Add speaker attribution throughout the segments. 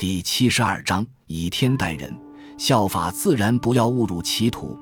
Speaker 1: 第七十二章：以天待人，效法自然，不要误入歧途。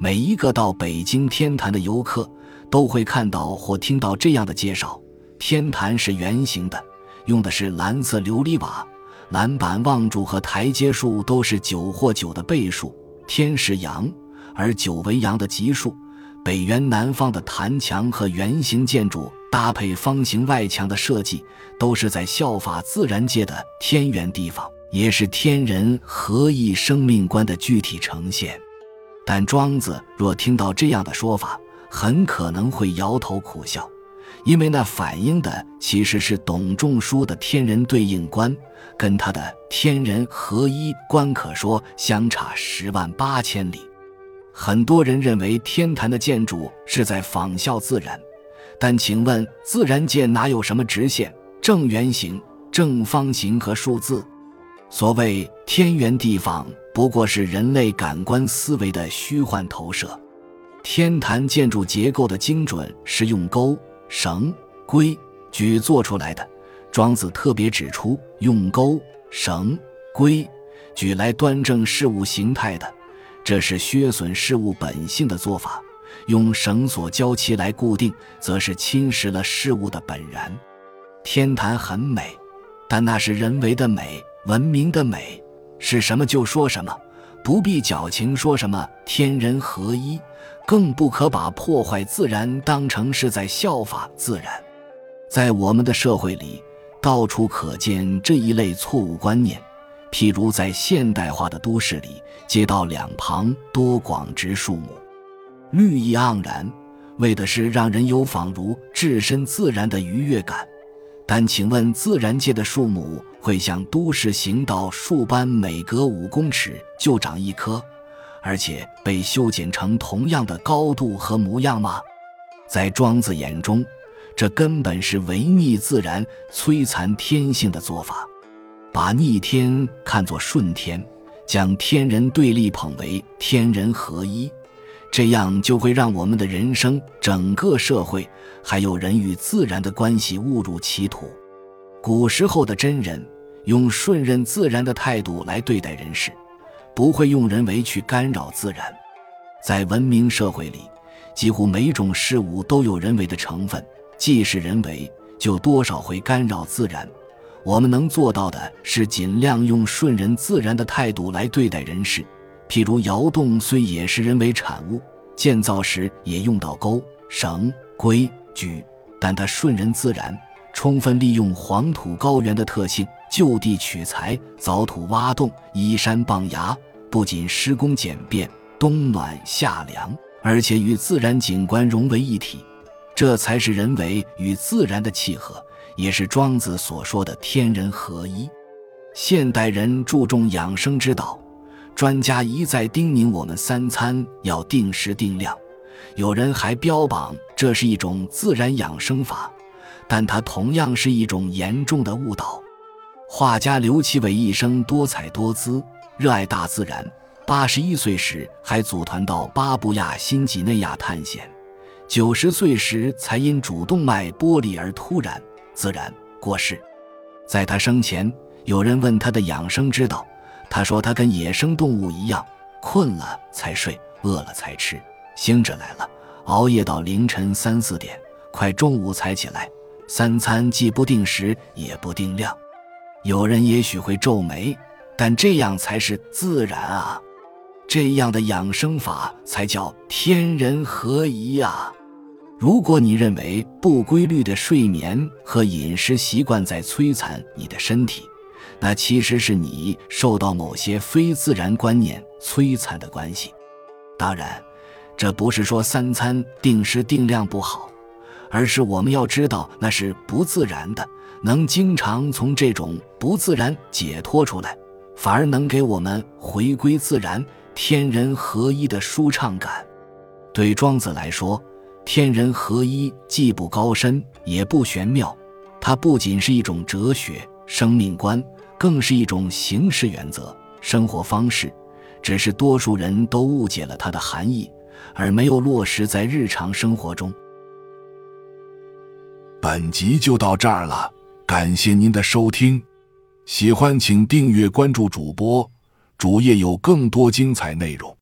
Speaker 1: 每一个到北京天坛的游客都会看到或听到这样的介绍：天坛是圆形的，用的是蓝色琉璃瓦，栏板、望柱和台阶数都是九或九的倍数。天是阳，而九为阳的级数。北圆南方的坛墙和圆形建筑。搭配方形外墙的设计，都是在效法自然界的天圆地方，也是天人合一生命观的具体呈现。但庄子若听到这样的说法，很可能会摇头苦笑，因为那反映的其实是董仲舒的天人对应观，跟他的天人合一观可说相差十万八千里。很多人认为天坛的建筑是在仿效自然。但请问，自然界哪有什么直线、正圆形、正方形和数字？所谓天圆地方，不过是人类感官思维的虚幻投射。天坛建筑结构的精准是用钩、绳、规、矩做出来的。庄子特别指出，用钩、绳、规、矩来端正事物形态的，这是削损事物本性的做法。用绳索胶漆来固定，则是侵蚀了事物的本然。天坛很美，但那是人为的美，文明的美是什么就说什么，不必矫情说什么天人合一，更不可把破坏自然当成是在效法自然。在我们的社会里，到处可见这一类错误观念，譬如在现代化的都市里，街道两旁多广植树木。绿意盎然，为的是让人有仿如置身自然的愉悦感。但请问，自然界的树木会像都市行道树般每隔五公尺就长一棵，而且被修剪成同样的高度和模样吗？在庄子眼中，这根本是违逆自然、摧残天性的做法，把逆天看作顺天，将天人对立捧为天人合一。这样就会让我们的人生、整个社会，还有人与自然的关系误入歧途。古时候的真人用顺任自然的态度来对待人世，不会用人为去干扰自然。在文明社会里，几乎每种事物都有人为的成分，既是人为，就多少会干扰自然。我们能做到的是尽量用顺人自然的态度来对待人世。譬如窑洞虽也是人为产物，建造时也用到钩、绳、规、矩，但它顺人自然，充分利用黄土高原的特性，就地取材，凿土挖洞，依山傍崖，不仅施工简便，冬暖夏凉，而且与自然景观融为一体，这才是人为与自然的契合，也是庄子所说的天人合一。现代人注重养生之道。专家一再叮咛我们三餐要定时定量，有人还标榜这是一种自然养生法，但它同样是一种严重的误导。画家刘奇伟一生多彩多姿，热爱大自然。八十一岁时还组团到巴布亚新几内亚探险，九十岁时才因主动脉剥离而突然自然过世。在他生前，有人问他的养生之道。他说：“他跟野生动物一样，困了才睡，饿了才吃，兴致来了熬夜到凌晨三四点，快中午才起来。三餐既不定时，也不定量。有人也许会皱眉，但这样才是自然啊！这样的养生法才叫天人合一啊！如果你认为不规律的睡眠和饮食习惯在摧残你的身体，那其实是你受到某些非自然观念摧残的关系。当然，这不是说三餐定时定量不好，而是我们要知道那是不自然的。能经常从这种不自然解脱出来，反而能给我们回归自然、天人合一的舒畅感。对庄子来说，天人合一既不高深，也不玄妙，它不仅是一种哲学、生命观。更是一种形式原则、生活方式，只是多数人都误解了它的含义，而没有落实在日常生活中。
Speaker 2: 本集就到这儿了，感谢您的收听。喜欢请订阅关注主播，主页有更多精彩内容。